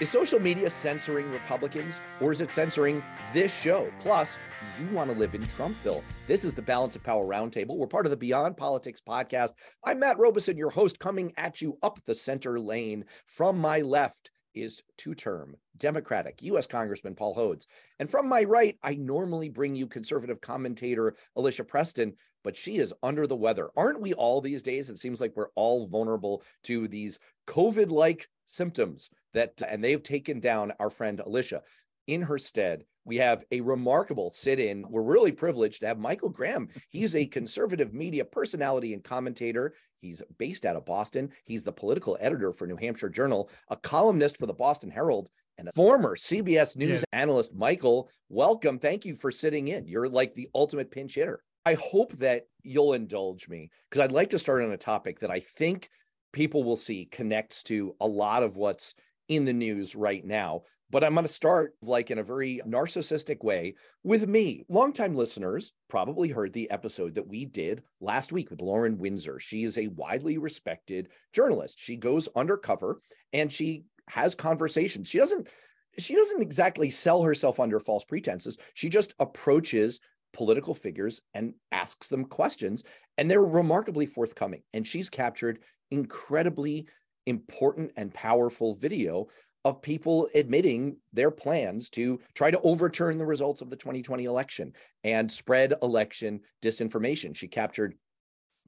Is social media censoring Republicans or is it censoring this show? Plus, you want to live in Trumpville. This is the Balance of Power Roundtable. We're part of the Beyond Politics podcast. I'm Matt Robison, your host, coming at you up the center lane. From my left is two term Democratic U.S. Congressman Paul Hodes. And from my right, I normally bring you conservative commentator Alicia Preston, but she is under the weather. Aren't we all these days? It seems like we're all vulnerable to these COVID like symptoms that, and they've taken down our friend Alicia. In her stead, we have a remarkable sit in. We're really privileged to have Michael Graham. He's a conservative media personality and commentator. He's based out of Boston. He's the political editor for New Hampshire Journal, a columnist for the Boston Herald, and a former CBS News yeah. analyst. Michael, welcome. Thank you for sitting in. You're like the ultimate pinch hitter. I hope that you'll indulge me because I'd like to start on a topic that I think people will see connects to a lot of what's in the news right now. But I'm going to start like in a very narcissistic way with me. Longtime listeners probably heard the episode that we did last week with Lauren Windsor. She is a widely respected journalist. She goes undercover and she has conversations. She doesn't she doesn't exactly sell herself under false pretenses. She just approaches political figures and asks them questions and they're remarkably forthcoming and she's captured incredibly important and powerful video of people admitting their plans to try to overturn the results of the 2020 election and spread election disinformation. She captured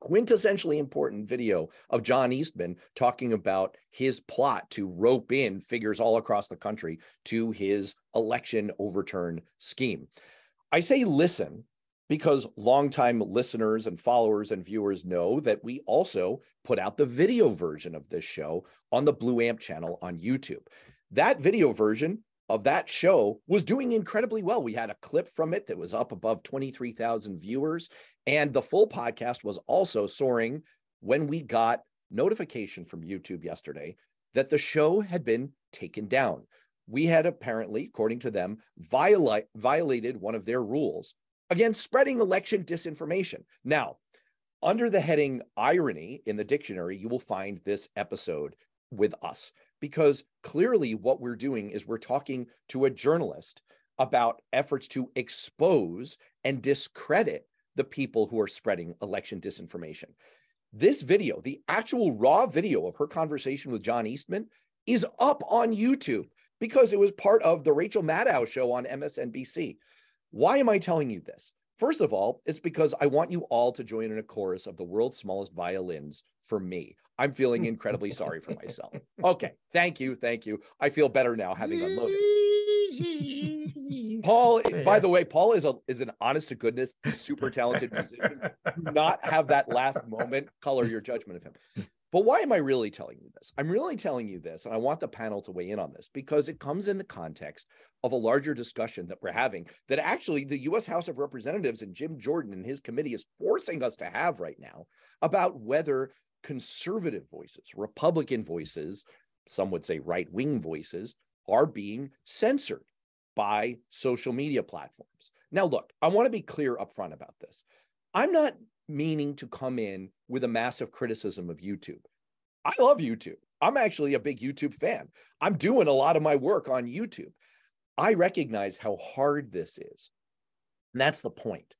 quintessentially important video of John Eastman talking about his plot to rope in figures all across the country to his election overturn scheme. I say listen because longtime listeners and followers and viewers know that we also put out the video version of this show on the Blue Amp channel on YouTube. That video version of that show was doing incredibly well. We had a clip from it that was up above 23,000 viewers, and the full podcast was also soaring when we got notification from YouTube yesterday that the show had been taken down. We had apparently, according to them, violate, violated one of their rules Again, spreading election disinformation. Now, under the heading irony in the dictionary, you will find this episode with us because clearly what we're doing is we're talking to a journalist about efforts to expose and discredit the people who are spreading election disinformation. This video, the actual raw video of her conversation with John Eastman, is up on YouTube because it was part of the Rachel Maddow show on MSNBC. Why am I telling you this? First of all, it's because I want you all to join in a chorus of the world's smallest violins for me. I'm feeling incredibly sorry for myself. Okay. Thank you. Thank you. I feel better now having unloaded. Paul, by the way, Paul is a is an honest to goodness, super talented musician. Do not have that last moment color your judgment of him. But why am I really telling you this? I'm really telling you this, and I want the panel to weigh in on this because it comes in the context of a larger discussion that we're having that actually the US House of Representatives and Jim Jordan and his committee is forcing us to have right now about whether conservative voices, Republican voices, some would say right wing voices, are being censored by social media platforms. Now, look, I want to be clear upfront about this. I'm not meaning to come in with a massive criticism of YouTube. I love YouTube. I'm actually a big YouTube fan. I'm doing a lot of my work on YouTube. I recognize how hard this is. And that's the point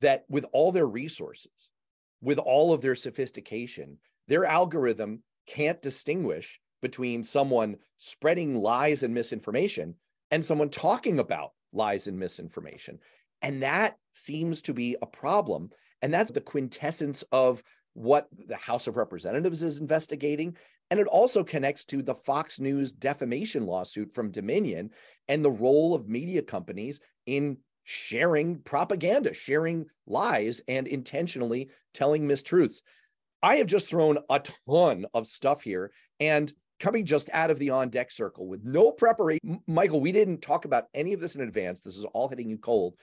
that with all their resources, with all of their sophistication, their algorithm can't distinguish between someone spreading lies and misinformation and someone talking about lies and misinformation. And that seems to be a problem. And that's the quintessence of what the House of Representatives is investigating. And it also connects to the Fox News defamation lawsuit from Dominion and the role of media companies in sharing propaganda, sharing lies, and intentionally telling mistruths. I have just thrown a ton of stuff here. And coming just out of the on deck circle with no preparation. Michael, we didn't talk about any of this in advance. This is all hitting you cold.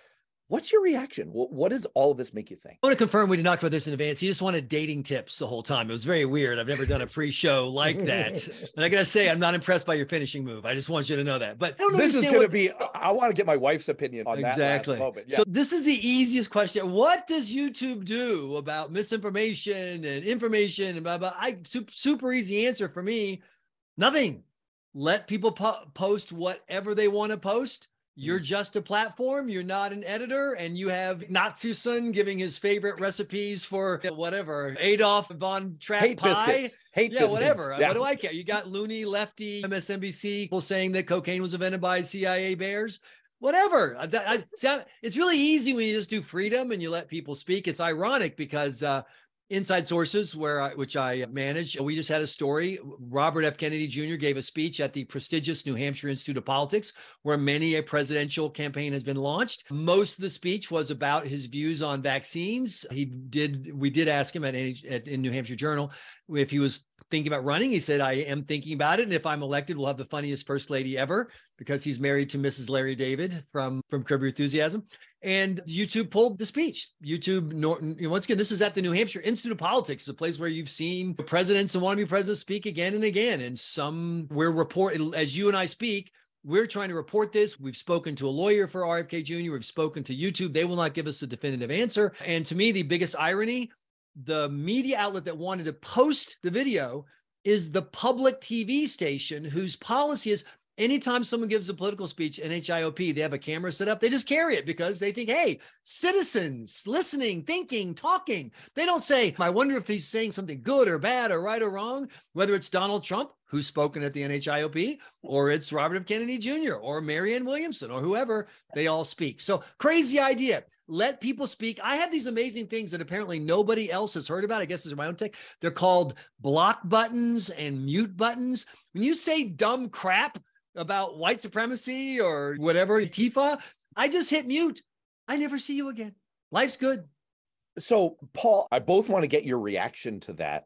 What's your reaction? What, does all of this make you think? I want to confirm we did not talk about this in advance. He just wanted dating tips the whole time. It was very weird. I've never done a free show like that. and I got to say, I'm not impressed by your finishing move. I just want you to know that. But this is going to be, I want to get my wife's opinion on exactly. that. Exactly. Yeah. So this is the easiest question. What does YouTube do about misinformation and information and blah, blah? I super, super easy answer for me. Nothing. Let people po- post whatever they want to post you're mm. just a platform. You're not an editor, and you have Natsusun giving his favorite recipes for whatever Adolf von Trapp Hate pie. Biscuits. Hate yeah, biscuits. whatever. Yeah. What do I care? You got loony lefty MSNBC people saying that cocaine was invented by CIA bears. Whatever. I, I, it's really easy when you just do freedom and you let people speak. It's ironic because uh, Inside Sources, where I, which I manage, we just had a story. Robert F. Kennedy Jr. gave a speech at the prestigious New Hampshire Institute of Politics, where many a presidential campaign has been launched. Most of the speech was about his views on vaccines. He did. We did ask him at, at in New Hampshire Journal if he was thinking about running. He said, I am thinking about it. And if I'm elected, we'll have the funniest first lady ever because he's married to Mrs. Larry David from, from Curb Your Enthusiasm. And YouTube pulled the speech. YouTube, norton once again, this is at the New Hampshire Institute of Politics, a place where you've seen presidents and wannabe presidents speak again and again. And some, we're report as you and I speak, we're trying to report this. We've spoken to a lawyer for RFK Jr. We've spoken to YouTube. They will not give us a definitive answer. And to me, the biggest irony the media outlet that wanted to post the video is the public TV station whose policy is anytime someone gives a political speech NHIOP, they have a camera set up, they just carry it because they think, hey, citizens listening, thinking, talking. They don't say, I wonder if he's saying something good or bad or right or wrong, whether it's Donald Trump, who's spoken at the NHIOP, or it's Robert F. Kennedy Jr. or Marianne Williamson or whoever, they all speak. So crazy idea let people speak. I have these amazing things that apparently nobody else has heard about. I guess are my own tech. They're called block buttons and mute buttons. When you say dumb crap about white supremacy or whatever, Tifa, I just hit mute. I never see you again. Life's good. So, Paul, I both want to get your reaction to that.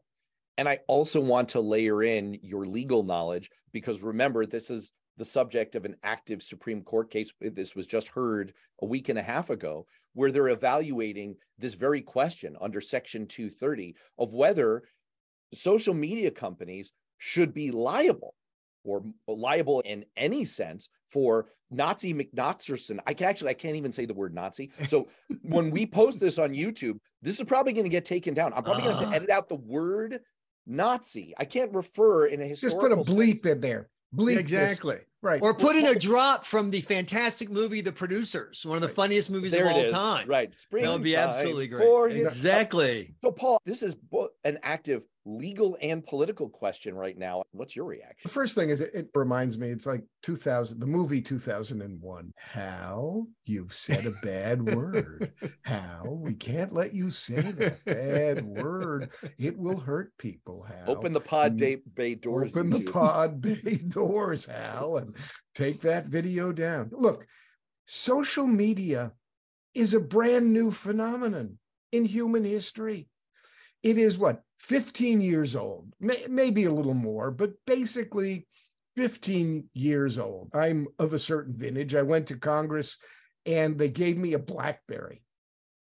And I also want to layer in your legal knowledge because remember, this is the subject of an active Supreme Court case. This was just heard a week and a half ago, where they're evaluating this very question under Section 230 of whether social media companies should be liable or liable in any sense for Nazi McNazerson. I can actually I can't even say the word Nazi. So when we post this on YouTube, this is probably going to get taken down. I'm probably going to have to ah. edit out the word Nazi. I can't refer in a historical. Just put a bleep sense. in there. Bleep exactly. This. Right. Or put in a drop from the fantastic movie The Producers, one of the right. funniest movies there of all time. Right. Spring that would be absolutely great. Exactly. So Paul, this is an active legal and political question right now. What's your reaction? The first thing is it, it reminds me, it's like 2000, the movie 2001. Hal, you've said a bad word. Hal, we can't let you say that bad word. It will hurt people, Hal. Open the pod mm, day, bay doors. Open the pod bay doors, Hal, and take that video down. Look, social media is a brand new phenomenon in human history. It is what 15 years old, may, maybe a little more, but basically 15 years old. I'm of a certain vintage. I went to Congress and they gave me a Blackberry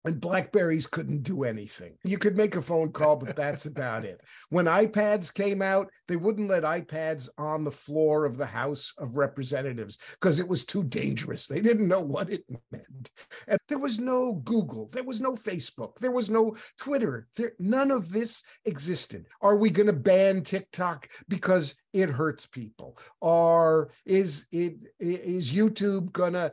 and blackberries couldn't do anything. You could make a phone call but that's about it. When ipads came out they wouldn't let ipads on the floor of the house of representatives because it was too dangerous. They didn't know what it meant. And there was no google there was no facebook there was no twitter. There none of this existed. Are we going to ban tiktok because it hurts people? Or is it is youtube gonna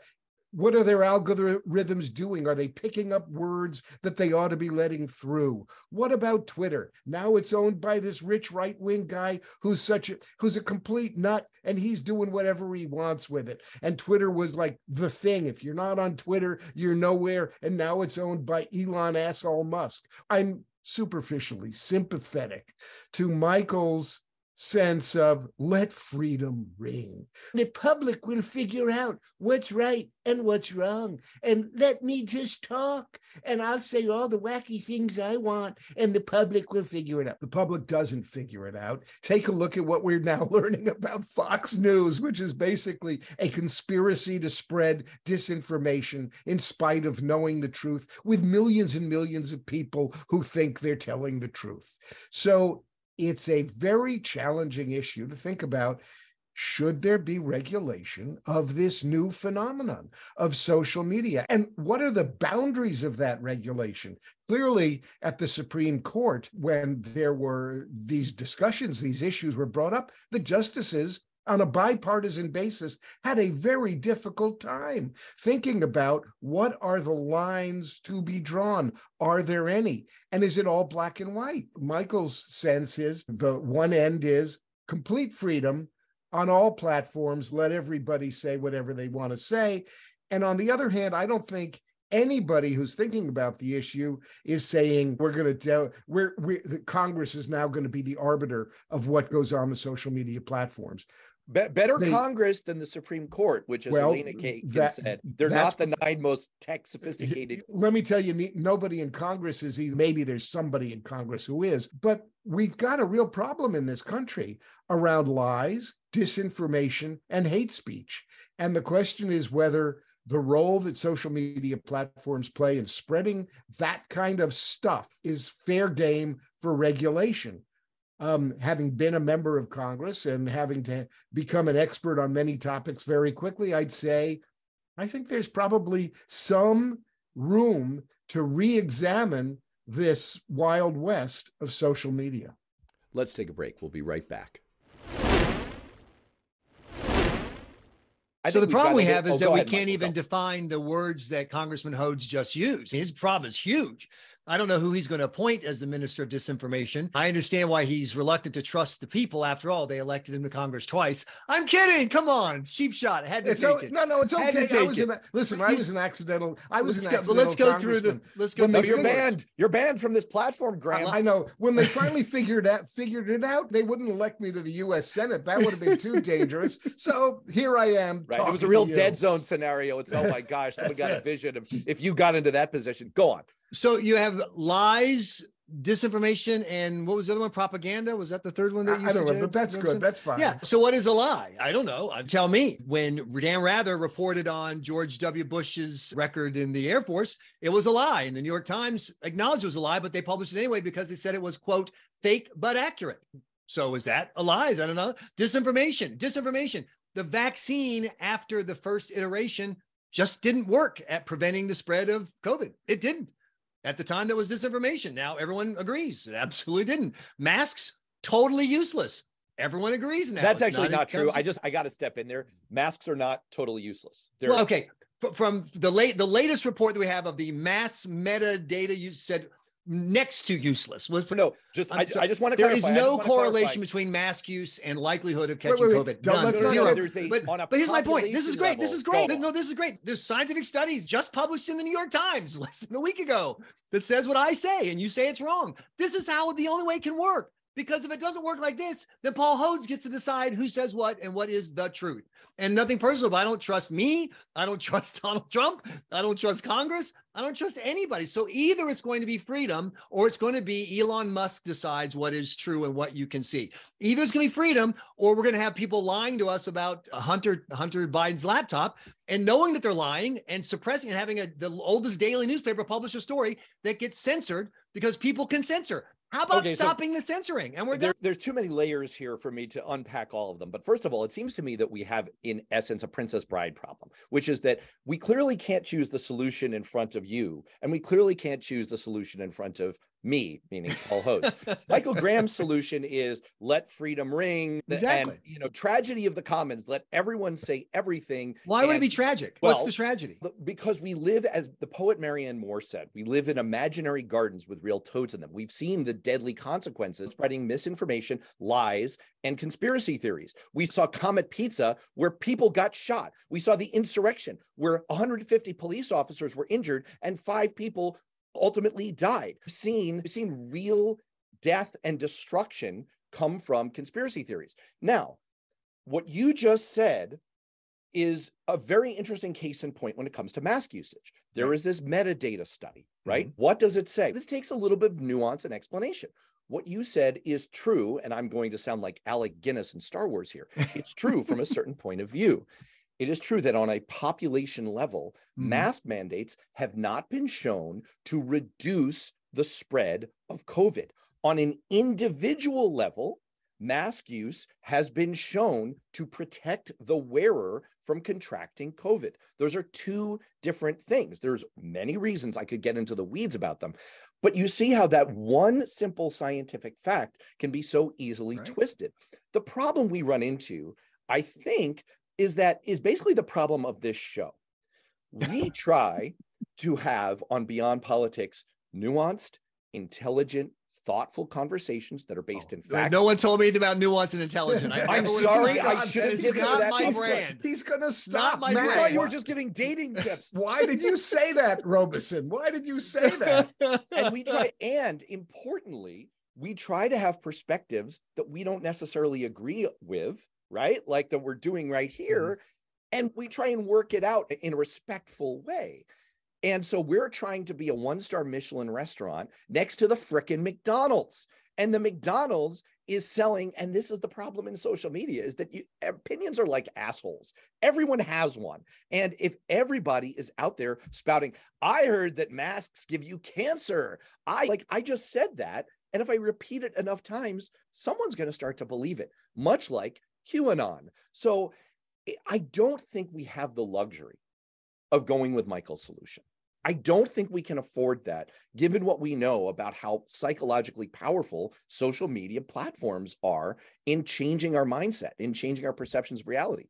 what are their algorithms doing? Are they picking up words that they ought to be letting through? What about Twitter? Now it's owned by this rich right wing guy who's such a who's a complete nut and he's doing whatever he wants with it. And Twitter was like the thing. If you're not on Twitter, you're nowhere. And now it's owned by Elon asshole Musk. I'm superficially sympathetic to Michael's sense of let freedom ring. The public will figure out what's right and what's wrong. And let me just talk and I'll say all the wacky things I want and the public will figure it out. The public doesn't figure it out. Take a look at what we're now learning about Fox News, which is basically a conspiracy to spread disinformation in spite of knowing the truth with millions and millions of people who think they're telling the truth. So it's a very challenging issue to think about should there be regulation of this new phenomenon of social media? And what are the boundaries of that regulation? Clearly, at the Supreme Court, when there were these discussions, these issues were brought up, the justices on a bipartisan basis had a very difficult time thinking about what are the lines to be drawn. Are there any? And is it all black and white? Michael's sense is the one end is complete freedom on all platforms. Let everybody say whatever they want to say. And on the other hand i don't think anybody who's thinking about the issue is saying we're going to tell we're we, the congress is now going to be the arbiter of what goes on the social media platforms be- better they, Congress than the Supreme Court, which, as well, Elena Kagan that, said, they're not the nine most tech sophisticated. Let me tell you, nobody in Congress is either. Maybe there's somebody in Congress who is, but we've got a real problem in this country around lies, disinformation, and hate speech. And the question is whether the role that social media platforms play in spreading that kind of stuff is fair game for regulation um, having been a member of Congress and having to become an expert on many topics very quickly, I'd say I think there's probably some room to re examine this wild west of social media. Let's take a break. We'll be right back. so the problem we have is oh, that we ahead, can't Michael, even go. define the words that Congressman Hodes just used. His problem is huge. I don't know who he's going to appoint as the minister of disinformation. I understand why he's reluctant to trust the people. After all, they elected him to Congress twice. I'm kidding. Come on, cheap shot. I had to it's take o- it. No, no, it's okay. I was an, listen, I was an accidental. I was let's an go, accidental. let's go through the. Let's go. No, you're banned. You're banned from this platform, Graham. I know. When they finally figured out figured it out, they wouldn't elect me to the U.S. Senate. That would have been too dangerous. So here I am. Right. It was a real dead zone scenario. It's oh my gosh, someone got it. a vision of if you got into that position. Go on. So you have lies, disinformation, and what was the other one? Propaganda. Was that the third one that you? I don't know, but that's good. That's fine. Yeah. So what is a lie? I don't know. Uh, tell me. When Dan Rather reported on George W. Bush's record in the Air Force, it was a lie, and the New York Times acknowledged it was a lie, but they published it anyway because they said it was quote fake but accurate. So is that a lie? Is that another disinformation? Disinformation. The vaccine after the first iteration just didn't work at preventing the spread of COVID. It didn't. At the time, there was disinformation. Now everyone agrees it absolutely didn't. Masks, totally useless. Everyone agrees now. That's it's actually not, not true. I just I got to step in there. Masks are not totally useless. They're- well, okay. from the late the latest report that we have of the mass metadata you said next to useless. Was no, just I, I, just want to. There clarify. is no correlation between mask use and likelihood of catching wait, wait, wait. COVID. None. No, no, no, a, but, but here's my point. This is great. Level, this is great. No, this is great. There's scientific studies just published in the New York Times less than a week ago that says what I say, and you say it's wrong. This is how the only way it can work. Because if it doesn't work like this, then Paul Hodes gets to decide who says what and what is the truth. And nothing personal, but I don't trust me. I don't trust Donald Trump. I don't trust Congress. I don't trust anybody. So either it's going to be freedom or it's going to be Elon Musk decides what is true and what you can see. Either it's going to be freedom or we're going to have people lying to us about Hunter Hunter Biden's laptop and knowing that they're lying and suppressing and having a, the oldest daily newspaper publish a story that gets censored because people can censor. How about okay, stopping so the censoring? And we're there, there's too many layers here for me to unpack all of them. But first of all, it seems to me that we have, in essence, a Princess Bride problem, which is that we clearly can't choose the solution in front of you, and we clearly can't choose the solution in front of me, meaning Paul Hodes. Michael Graham's solution is let freedom ring. Exactly. And, you know, tragedy of the commons, let everyone say everything. Why and, would it be tragic? Well, What's the tragedy? Because we live, as the poet Marianne Moore said, we live in imaginary gardens with real toads in them. We've seen the deadly consequences spreading misinformation, lies, and conspiracy theories. We saw Comet Pizza, where people got shot. We saw the insurrection, where 150 police officers were injured and five people ultimately died. We've seen, we've seen real death and destruction come from conspiracy theories. Now, what you just said is a very interesting case in point when it comes to mask usage. There is this metadata study, right? Mm-hmm. What does it say? This takes a little bit of nuance and explanation. What you said is true, and I'm going to sound like Alec Guinness in Star Wars here. It's true from a certain point of view. It is true that on a population level, mm-hmm. mask mandates have not been shown to reduce the spread of COVID. On an individual level, mask use has been shown to protect the wearer from contracting COVID. Those are two different things. There's many reasons I could get into the weeds about them, but you see how that one simple scientific fact can be so easily right. twisted. The problem we run into, I think, is that is basically the problem of this show. We try to have on Beyond Politics nuanced, intelligent, thoughtful conversations that are oh, based oh, in fact. No one told me about nuance and intelligent. I, am sorry, I should have given not that. my he's brand. he's gonna stop. my brand. thought you were just giving dating tips. Why did you say that, Robison? Why did you say that? and we try, and importantly, we try to have perspectives that we don't necessarily agree with, right? Like that we're doing right here. Mm-hmm. And we try and work it out in a respectful way. And so we're trying to be a one star Michelin restaurant next to the frickin' McDonald's. And the McDonald's is selling, and this is the problem in social media is that you, opinions are like assholes. Everyone has one. And if everybody is out there spouting, I heard that masks give you cancer. I like, I just said that. And if I repeat it enough times, someone's going to start to believe it, much like QAnon. So I don't think we have the luxury of going with Michael's solution. I don't think we can afford that given what we know about how psychologically powerful social media platforms are in changing our mindset, in changing our perceptions of reality.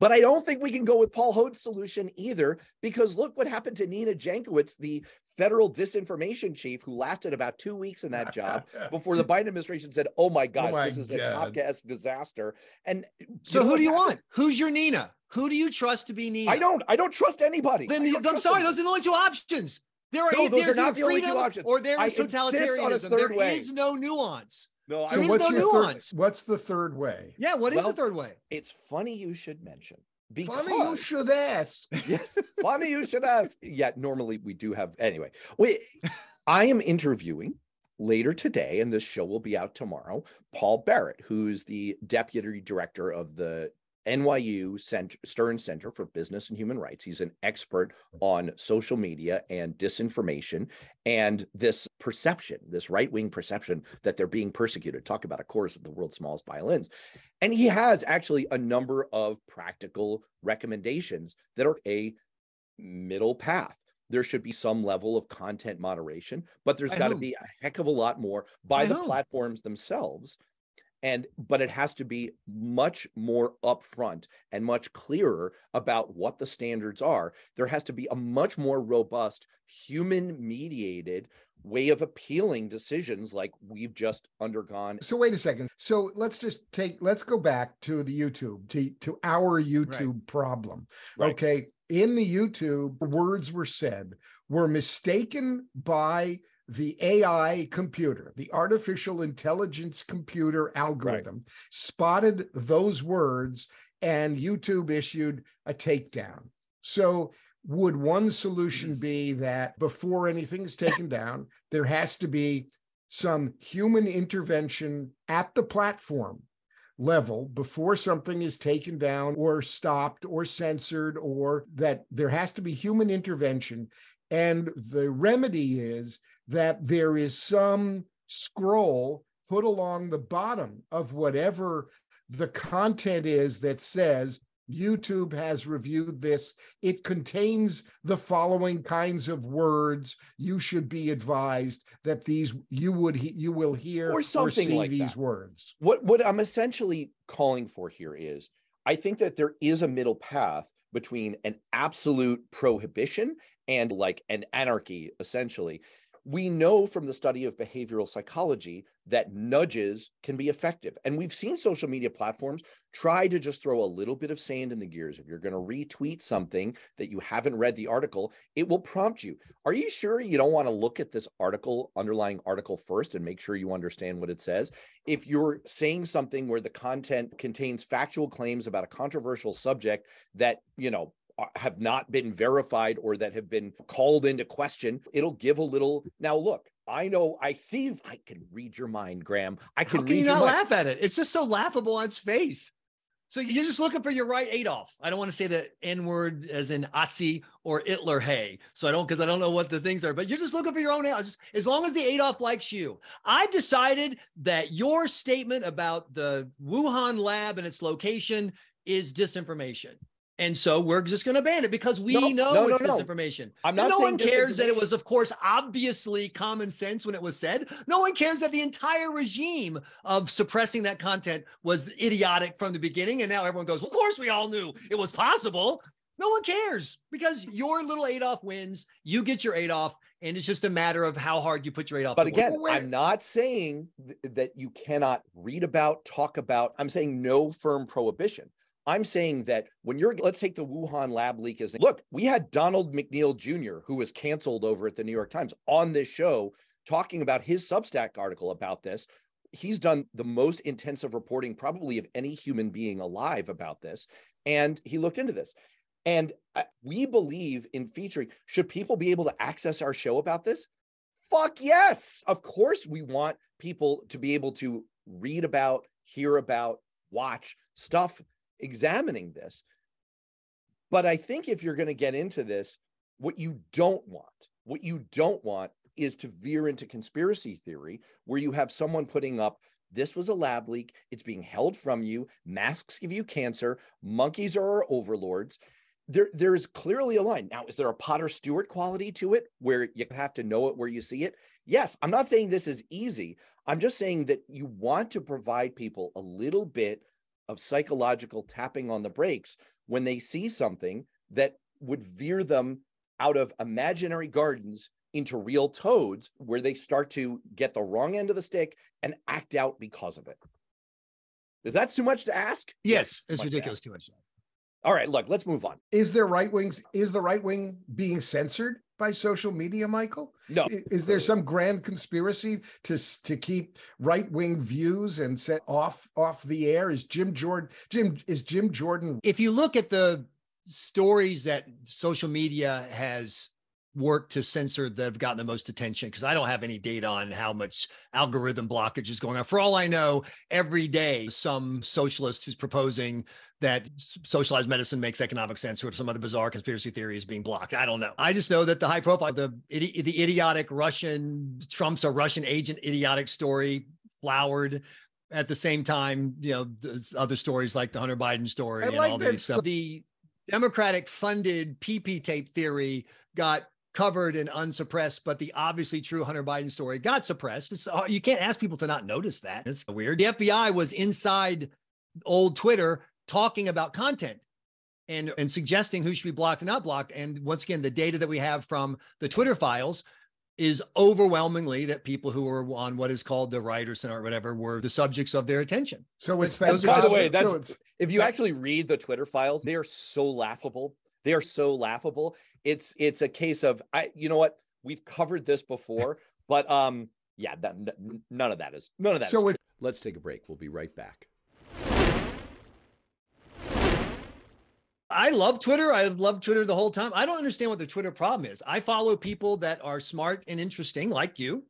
But I don't think we can go with Paul Hode's solution either, because look what happened to Nina Jankowicz, the federal disinformation chief, who lasted about two weeks in that job before the Biden administration said, "Oh my oh God, oh my this is God. a Kafkaesque disaster." And so, who do you want? Who's your Nina? Who do you trust to be Nina? I don't. I don't trust anybody. Then the, I'm sorry, those are the only two options. There are no, those are not the only two options. Or there is totalitarianism. There way. is no nuance. No, so what's no your nuance. Third, what's the third way? Yeah, what well, is the third way? It's funny you should mention. Because, funny you should ask. yes, funny you should ask. Yeah, normally we do have anyway. We, I am interviewing later today, and this show will be out tomorrow. Paul Barrett, who's the deputy director of the NYU Center, Stern Center for Business and Human Rights. He's an expert mm. on social media and disinformation and this perception, this right wing perception that they're being persecuted. Talk about a chorus of the world's smallest violins. And he has actually a number of practical recommendations that are a middle path there should be some level of content moderation, but there's got to be a heck of a lot more by I the hope. platforms themselves and but it has to be much more upfront and much clearer about what the standards are there has to be a much more robust human mediated way of appealing decisions like we've just undergone so wait a second so let's just take let's go back to the youtube to, to our youtube right. problem right. okay in the youtube words were said were mistaken by the AI computer, the artificial intelligence computer algorithm, right. spotted those words and YouTube issued a takedown. So, would one solution be that before anything is taken down, there has to be some human intervention at the platform level before something is taken down or stopped or censored, or that there has to be human intervention? And the remedy is that there is some scroll put along the bottom of whatever the content is that says YouTube has reviewed this. It contains the following kinds of words. You should be advised that these you would you will hear or something or see like these that. words. What what I'm essentially calling for here is I think that there is a middle path between an absolute prohibition and like an anarchy essentially we know from the study of behavioral psychology that nudges can be effective. And we've seen social media platforms try to just throw a little bit of sand in the gears. If you're going to retweet something that you haven't read the article, it will prompt you. Are you sure you don't want to look at this article, underlying article first, and make sure you understand what it says? If you're saying something where the content contains factual claims about a controversial subject that, you know, Uh, have not been verified or that have been called into question, it'll give a little. Now, look, I know I see. I can read your mind, Graham. I can, How can read you your not mind. laugh at it? It's just so laughable on its face. So you're just looking for your right Adolf. I don't want to say the N word as in Otzi or Hitler hey. So I don't because I don't know what the things are, but you're just looking for your own Adolf. Just, as long as the Adolf likes you. I've decided that your statement about the Wuhan lab and its location is disinformation. And so we're just going to ban it because we No, know no, it's no. disinformation. I'm And not no one cares that it was, of course, obviously common sense when it was said. No one cares that the entire regime of suppressing that content was idiotic from the beginning. And now everyone goes, well, of course, we all knew it was possible. No one cares because your little Adolf wins. You get your Adolf, and it's just a matter of how hard you put your Adolf. But again, I'm not saying th- that you cannot read about, talk about. I'm saying no firm prohibition. I'm saying that when you're, let's take the Wuhan lab leak as look, we had Donald McNeil Jr., who was canceled over at the New York Times on this show, talking about his Substack article about this. He's done the most intensive reporting, probably of any human being alive about this. And he looked into this. And uh, we believe in featuring, should people be able to access our show about this? Fuck yes. Of course, we want people to be able to read about, hear about, watch stuff examining this. But I think if you're going to get into this, what you don't want, what you don't want is to veer into conspiracy theory where you have someone putting up this was a lab leak, it's being held from you, masks give you cancer, monkeys are our overlords. There, there is clearly a line. Now, is there a Potter Stewart quality to it where you have to know it where you see it? Yes, I'm not saying this is easy. I'm just saying that you want to provide people a little bit of psychological tapping on the brakes when they see something that would veer them out of imaginary gardens into real toads where they start to get the wrong end of the stick and act out because of it. Is that too much to ask? yes, too it's much to ridiculous ask. too much. All right, look, let's move on. Is there right wings? Is the right wing being censored by social media, Michael? No, I- Is there some grand conspiracy to to keep right wing views and set off off the air? Is Jim Jordan Jim is Jim Jordan if you look at the stories that social media has worked to censor that have gotten the most attention, because I don't have any data on how much algorithm blockage is going on. For all I know, every day some socialist who's proposing that socialized medicine makes economic sense or some other bizarre conspiracy theory is being blocked. I don't know. I just know that the high profile, the the idiotic Russian Trump's a Russian agent idiotic story flowered at the same time, you know, other stories like the Hunter Biden story I and like all these stuff. The Democratic funded PP tape theory got covered and unsuppressed, but the obviously true Hunter Biden story got suppressed. It's, uh, you can't ask people to not notice that. It's weird. The FBI was inside old Twitter talking about content and, and suggesting who should be blocked and not blocked. And once again, the data that we have from the Twitter files is overwhelmingly that people who were on what is called the right or center or whatever were the subjects of their attention. so it's Those that By the way, so that's- it's- if you actually read the Twitter files, they are so laughable. They are so laughable. It's it's a case of I you know what? We've covered this before, but um yeah, that, n- none of that is none of that. so is Let's take a break. We'll be right back. I love Twitter. I've loved Twitter the whole time. I don't understand what the Twitter problem is. I follow people that are smart and interesting, like you,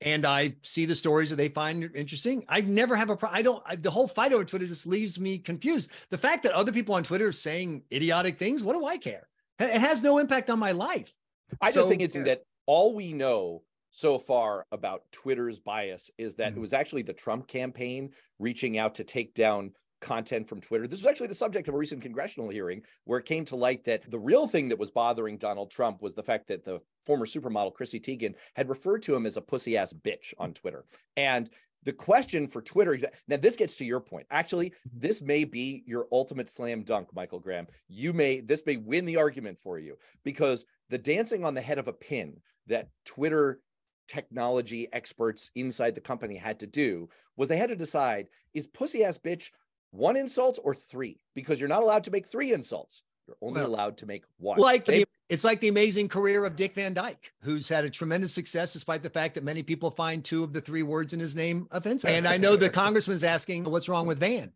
and I see the stories that they find interesting. I never have a problem. I don't. I, the whole fight over Twitter just leaves me confused. The fact that other people on Twitter are saying idiotic things, what do I care? It has no impact on my life. I just think it's that all we know so far about Twitter's bias is that Mhm. it was actually the Trump campaign reaching out to take down content from Twitter. This was actually the subject of a recent congressional hearing where it came to light that the real thing that was bothering Donald Trump was the fact that the former supermodel Chrissy Teigen had referred to him as a pussy ass bitch on Twitter. And the question for Twitter now this gets to your point. Actually, mm-hmm. this may be your ultimate slam dunk, Michael Graham. You may this may win the argument for you because the dancing on the head of a pin that Twitter technology experts inside the company had to do was they had to decide is pussy ass bitch one insult or three? Because you're not allowed to make three insults. You're only Well, allowed to make one. Like the, it's like the amazing career of Dick Van Dyke, who's had a tremendous success despite the fact that many people find two of the three words in his name offensive. And I know the congressman's asking what's wrong with Van,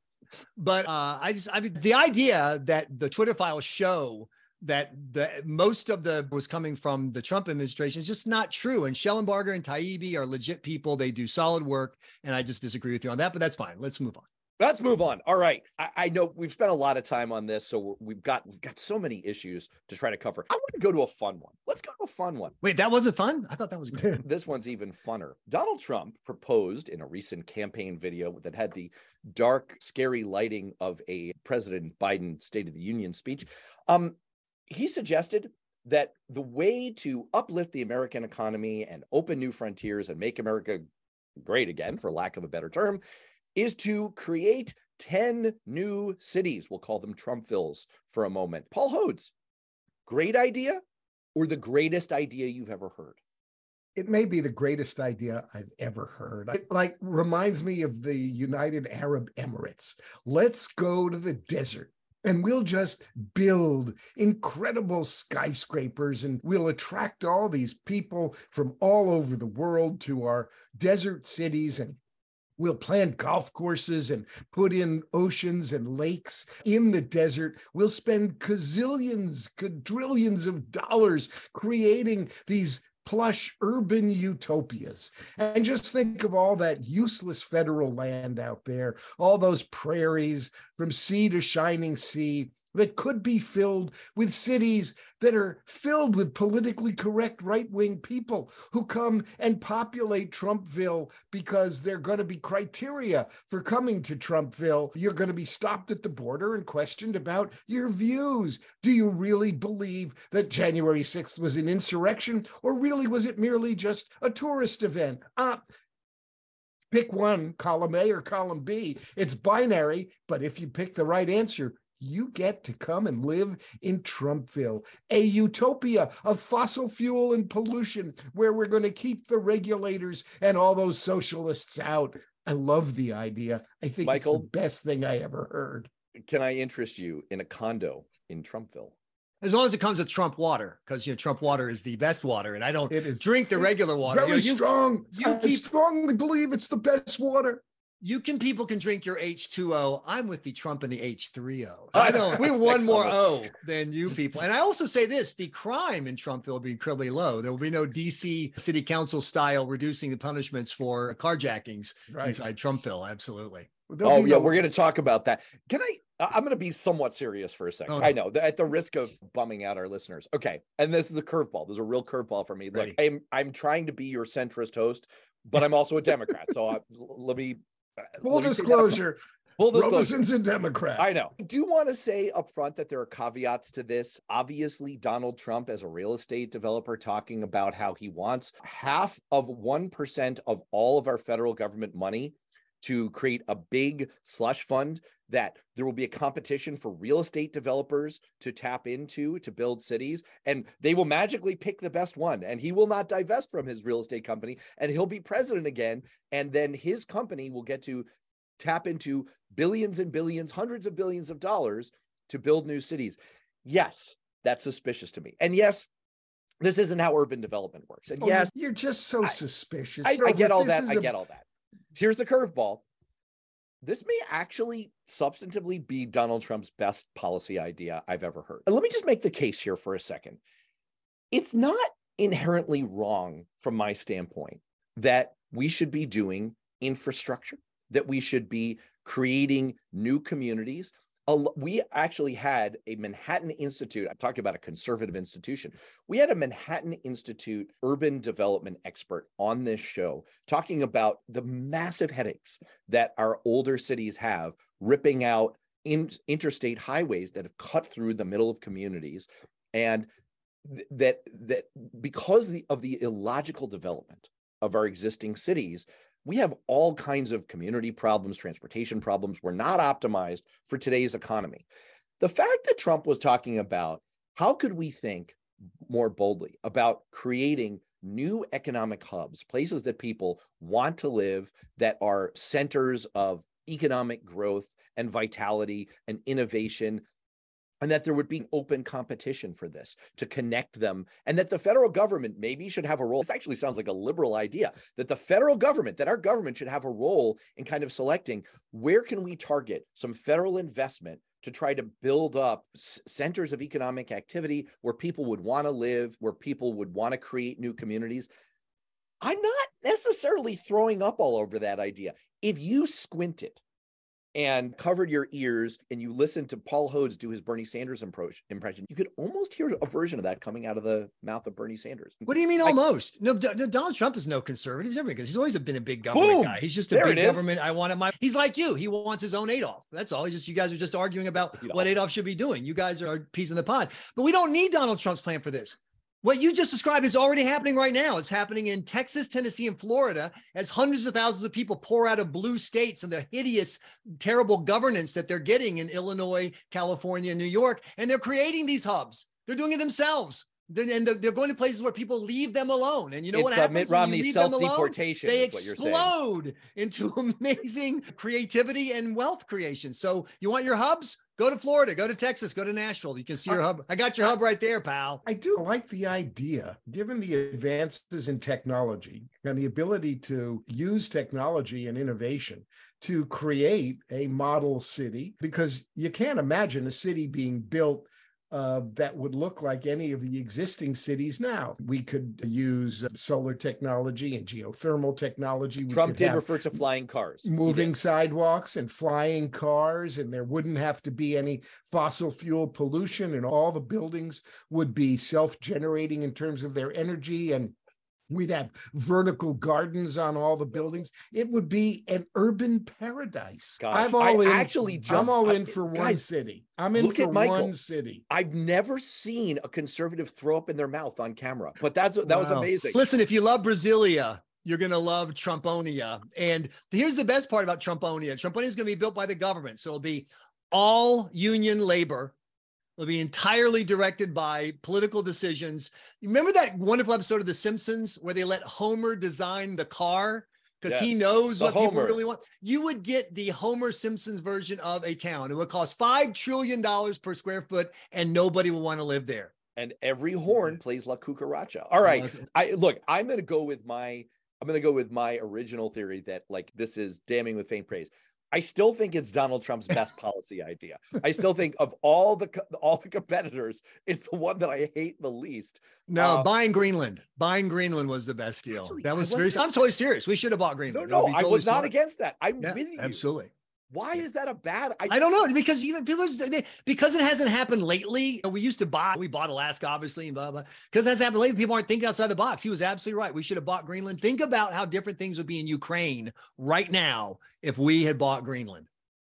but uh, I just I mean the idea that the Twitter files show that the most of the was coming from the Trump administration is just not true. And Shellenberger and Taibbi are legit people; they do solid work, and I just disagree with you on that. But that's fine. Let's move on. Let's move on. All right. I, I know we've spent a lot of time on this, so we've got we've got so many issues to try to cover. I want to go to a fun one. Let's go to a fun one. Wait, that wasn't fun. I thought that was good. This one's even funner. Donald Trump proposed in a recent campaign video that had the dark, scary lighting of a President Biden State of the Union speech. Um, he suggested that the way to uplift the American economy and open new frontiers and make America great again, for lack of a better term, is to create 10 new cities. We'll call them Trumpvilles for a moment. Paul Hodes, great idea or the greatest idea you've ever heard? it may be the greatest idea I've ever heard. It like reminds me of the United Arab Emirates. Let's go to the desert and we'll just build incredible skyscrapers and we'll attract all these people from all over the world to our desert cities and We'll plant golf courses and put in oceans and lakes in the desert. We'll spend gazillions, quadrillions of dollars creating these plush urban utopias. And just think of all that useless federal land out there, all those prairies from sea to shining sea that could be filled with cities that are filled with politically correct right wing people who come and populate Trumpville because they're going to be criteria for coming to Trumpville. You're going to be stopped at the border and questioned about your views. Do you really believe that January 6th was an insurrection, or really was it merely just a tourist event? Uh, pick one, column A or column B. It's binary, but if you pick the right answer, you get to come and live in Trumpville, a utopia of fossil fuel and pollution where we're going to keep the regulators and all those socialists out. I love the idea. I think Michael? it's the best thing I ever heard. Can I interest you in a condo in Trumpville? As long as it comes with Trump water, because you know Trump water is the best water, and I don't It is drink the regular water. Very You know, you- strong. you I keep- strongly believe it's the best water. You can people can drink your H2O. I'm with the Trump and the H3O. Oh, I don't. We're one more. O than you people. And I also say this: the crime in Trumpville will be incredibly low. There will be no DC City Council style reducing the punishments for carjackings inside Trumpville. Absolutely. There'll Oh yeah, no- we're going to talk about that. Can I? I- I'm going to be somewhat serious for a second. No. I know at the risk of bumming out our listeners. Okay, and this is a curveball. This is a real curveball for me. Ready. Look, I'm I'm trying to be your centrist host, but I'm also a Democrat. so I, let me uh, Full let me take that up- disclosure, Full disclosure. Robison's a Democrat. I know. I do want to say up front that there are caveats to this. Obviously, Donald Trump, as a real estate developer, talking about how he wants half of 1% of all of our federal government money to create a big slush fund that there will be a competition for real estate developers to tap into to build cities and they will magically pick the best one and he will not divest from his real estate company and he'll be president again and then his company will get to tap into billions and billions, hundreds of billions of dollars to build new cities. Yes, that's suspicious to me. And yes, this isn't how urban development works. And Oh, yes, you're just so I- suspicious. I, I get all that. I get all that. Here's the curveball. This may actually substantively be Donald Trump's best policy idea I've ever heard. And let me just make the case here for a second. It's not inherently wrong from my standpoint that we should be doing infrastructure, that we should be creating new communities. We actually had a Manhattan Institute. I'm talking about a conservative institution. We had a Manhattan Institute urban development expert on this show talking about the massive headaches that our older cities have ripping out in, interstate highways that have cut through the middle of communities and th- that that because the, of the illogical development of our existing cities we have all kinds of community problems transportation problems. We're not optimized for today's economy. The fact that trump was talking about how could we think more boldly about creating new economic hubs, places that people want to live, that are centers of economic growth and vitality and innovation and that there would be open competition for this to connect them and that the federal government maybe should have a role. This actually sounds like a liberal idea that the federal government that our government should have a role in kind of selecting where can we target some federal investment to try to build up centers of economic activity where people would want to live where people would want to create new communities. I'm not necessarily throwing up all over that idea. If you squint it and covered your ears and you listened to Paul Hodes do his Bernie Sanders impression, you could almost hear a version of that coming out of the mouth of Bernie Sanders. What do you mean almost? I, no, D- Donald Trump is no conservative. He's everything because he's always been a big government boom, guy. He's just a big government. I want my. He's like you. He wants his own Adolf. That's all. He's just you guys are just arguing about Adolf. what Adolf should be doing. You guys are piece in the pod, but we don't need Donald Trump's plan for this. What you just described is already happening right now. It's happening in Texas, Tennessee, and Florida as hundreds of thousands of people pour out of blue states and the hideous, terrible governance that they're getting in Illinois, California, New York. And they're creating these hubs. They're doing it themselves. And they're going to places where people leave them alone. And you know it's what happens? Mitt Romney's self-deportation. They explode into amazing creativity and wealth creation. So you want your hubs? Go to Florida, go to Texas, go to Nashville. You can see your hub. I got your hub right there, pal. I do like the idea, given the advances in technology and the ability to use technology and innovation to create a model city, because you can't imagine a city being built uh, that would look like any of the existing cities now. We could use uh, solar technology and geothermal technology. We Trump did refer to flying cars. Moving sidewalks and flying cars, and there wouldn't have to be any fossil fuel pollution, and all the buildings would be self generating in terms of their energy and We'd have vertical gardens on all the buildings. It would be an urban paradise. Gosh, I'm all I in. Actually, just, I'm all in for guys, one city. I'm in for one city. I've never seen a conservative throw up in their mouth on camera, but that's that wow. was amazing. Listen, if you love Brasilia, you're going to love Trumponia. And here's the best part about Trumponia. Trumponia is going to be built by the government. So it'll be all union labor It'll be entirely directed by political decisions. You remember that wonderful episode of The Simpsons where they let Homer design the car because yes, he knows what Homer. people really want? You would get the Homer Simpsons version of a town. It would cost $5 trillion per square foot and nobody will want to live there. And every horn mm-hmm. plays La Cucaracha. All right. I look, I'm going to go with my I'm going to go with my original theory that like this is damning with faint praise. I still think it's Donald Trump's best policy idea. I still think of all the all the competitors, it's the one that I hate the least. No, um, buying Greenland. Buying Greenland was the best deal. Actually, that was very. I'm totally serious. We should have bought Greenland. No, no, totally I was smart. not against that. I'm yeah, with you. Absolutely. Why is that a bad? I, I don't know because even people they, because it hasn't happened lately. We used to buy, we bought Alaska, obviously, and blah blah. Because that's happened lately. People aren't thinking outside the box. He was absolutely right. We should have bought Greenland. Think about how different things would be in Ukraine right now if we had bought Greenland.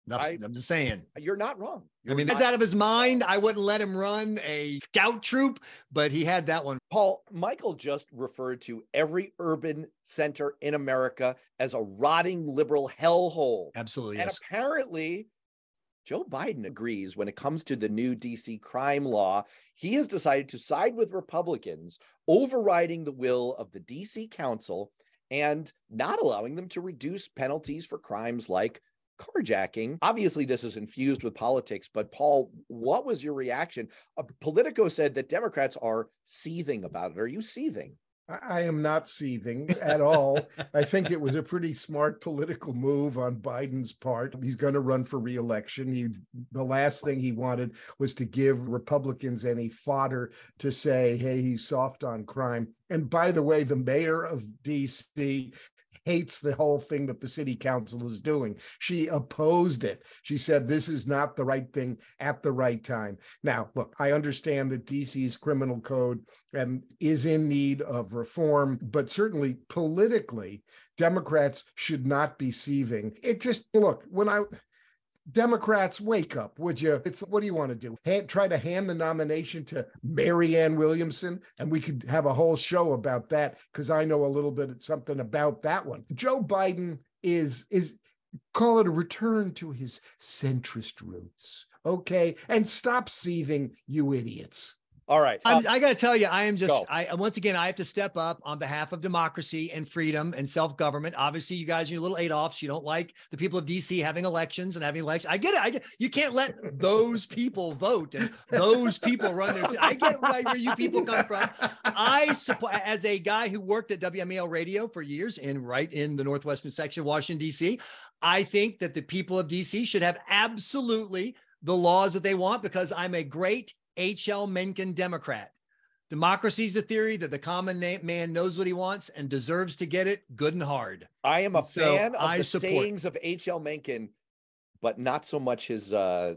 Nothing, I, am just saying. You're not wrong. You're I mean, that's out of his mind. I wouldn't let him run a scout troop, but he had that one. Paul, Michael just referred to every urban center in America as a rotting liberal hellhole. Absolutely. And yes. apparently, Joe Biden agrees when it comes to the new DC crime law. He has decided to side with Republicans, overriding the will of the DC Council and not allowing them to reduce penalties for crimes like carjacking. Obviously, this is infused with politics, but Paul, what was your reaction? Uh, Politico said that Democrats are seething about it. Are you seething? I am not seething at all. I think it was a pretty smart political move on Biden's part. He's going to run for reelection. He, the last thing he wanted was to give Republicans any fodder to say, hey, he's soft on crime. And by the way, the mayor of DC hates the whole thing that the city council is doing. She opposed it. She said this is not the right thing at the right time. Now, look, I understand that DC's criminal code and is in need of reform, but certainly politically, Democrats should not be seething. It just look, when I Democrats, wake up, would you? It's what do you want to do? Hand, try to hand the nomination to Marianne Williamson, and we could have a whole show about that because I know a little bit something about that one. Joe Biden is is call it a return to his centrist roots, okay? And stop seething, you idiots. All right. Uh, I got to tell you, I am just, Go. I once again, I have to step up on behalf of democracy and freedom and self government. Obviously, you guys are your little Adolfs. You don't like the people of DC having elections and having elections. I get it. I get you can't let those people vote and those people run their. I get where where you people come from. I support as a guy who worked at WMAL radio for years and right in the northwestern section of Washington D.C. I think that the people of D.C. should have absolutely the laws that they want because I'm a great H.L. Mencken Democrat. Democracy is a theory that the common na- man knows what he wants and deserves to get it good and hard. I am a So fan of I the support- sayings of H.L. Mencken, but not so much his uh,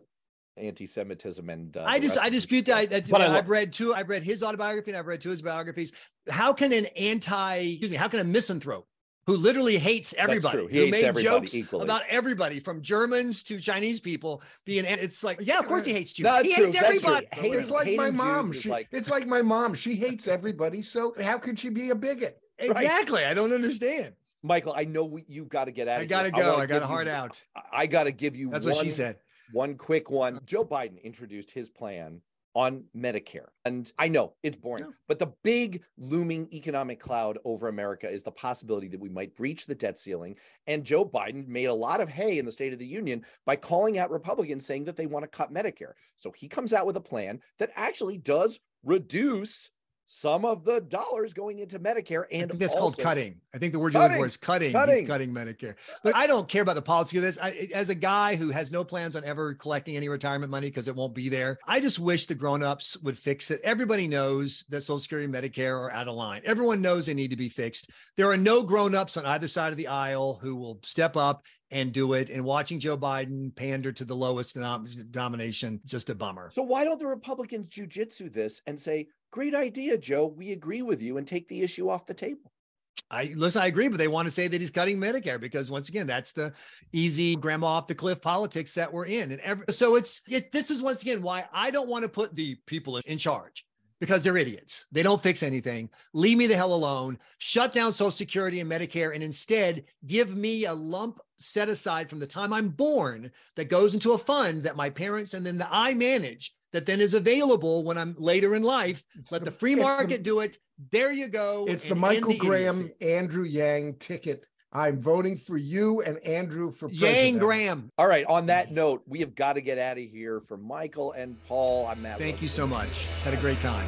anti-Semitism and. Uh, I just I dispute stuff. that. that- But I I've love- read two. I've read his autobiography and I've read two of his biographies. How can an anti, excuse me, how can a misanthrope who literally hates everybody, true. He who hates made everybody jokes equally. about everybody from Germans to Chinese people, being and it's like, yeah, of course he hates Jews. No, he true. hates That's true. everybody. Hating- it's like my mom. She, like- It's like my mom. She hates everybody. So how could she be a bigot? Exactly. I don't understand. Michael, I know we, you got to get out. I gotta here. go. wanna I got a give heart you- out. I- I got to give you. That's one, what she said. One quick one. Joe Biden introduced his plan on Medicare. And I know it's boring, No. but the big looming economic cloud over America is the possibility that we might breach the debt ceiling. And Joe Biden made a lot of hay in the State of the Union by calling out Republicans saying that they want to cut Medicare. So he comes out with a plan that actually does reduce some of the dollars going into Medicare. I And think that's called cutting. I think the word you're looking for is cutting. Cutting. He's cutting Medicare. Uh, Look, I don't care about the politics of this. I, as a guy who has no plans on ever collecting any retirement money because it won't be there, I just wish the grown-ups would fix it. Everybody knows that Social Security and Medicare are out of line. Everyone knows they need to be fixed. There are no grown-ups on either side of the aisle who will step up and do it. And watching Joe Biden pander to the lowest denom- denomination, just a bummer. So why don't the Republicans jujitsu this and say, "Great idea, Joe. We agree with you," and take the issue off the table? I listen, I agree, but they want to say that he's cutting Medicare because once again, that's the easy grandma off the cliff politics that we're in. And every, so it's it, this is once again why I don't want to put the people in charge because they're idiots. They don't fix anything. Leave me the hell alone. Shut down Social Security and Medicare and instead give me a lump set aside from the time I'm born that goes into a fund that my parents and then the I manage that then is available when I'm later in life. It's Let the, the- free it's the- market do it. There you go. It's the and end Michael Graham, idiocy. Andrew Yang ticket. I'm voting for you and Andrew for Yang president. Graham. All right. On that note, we have got to get out of here. For Michael and Paul, I'm Matt. Thank you so much. Had a great time.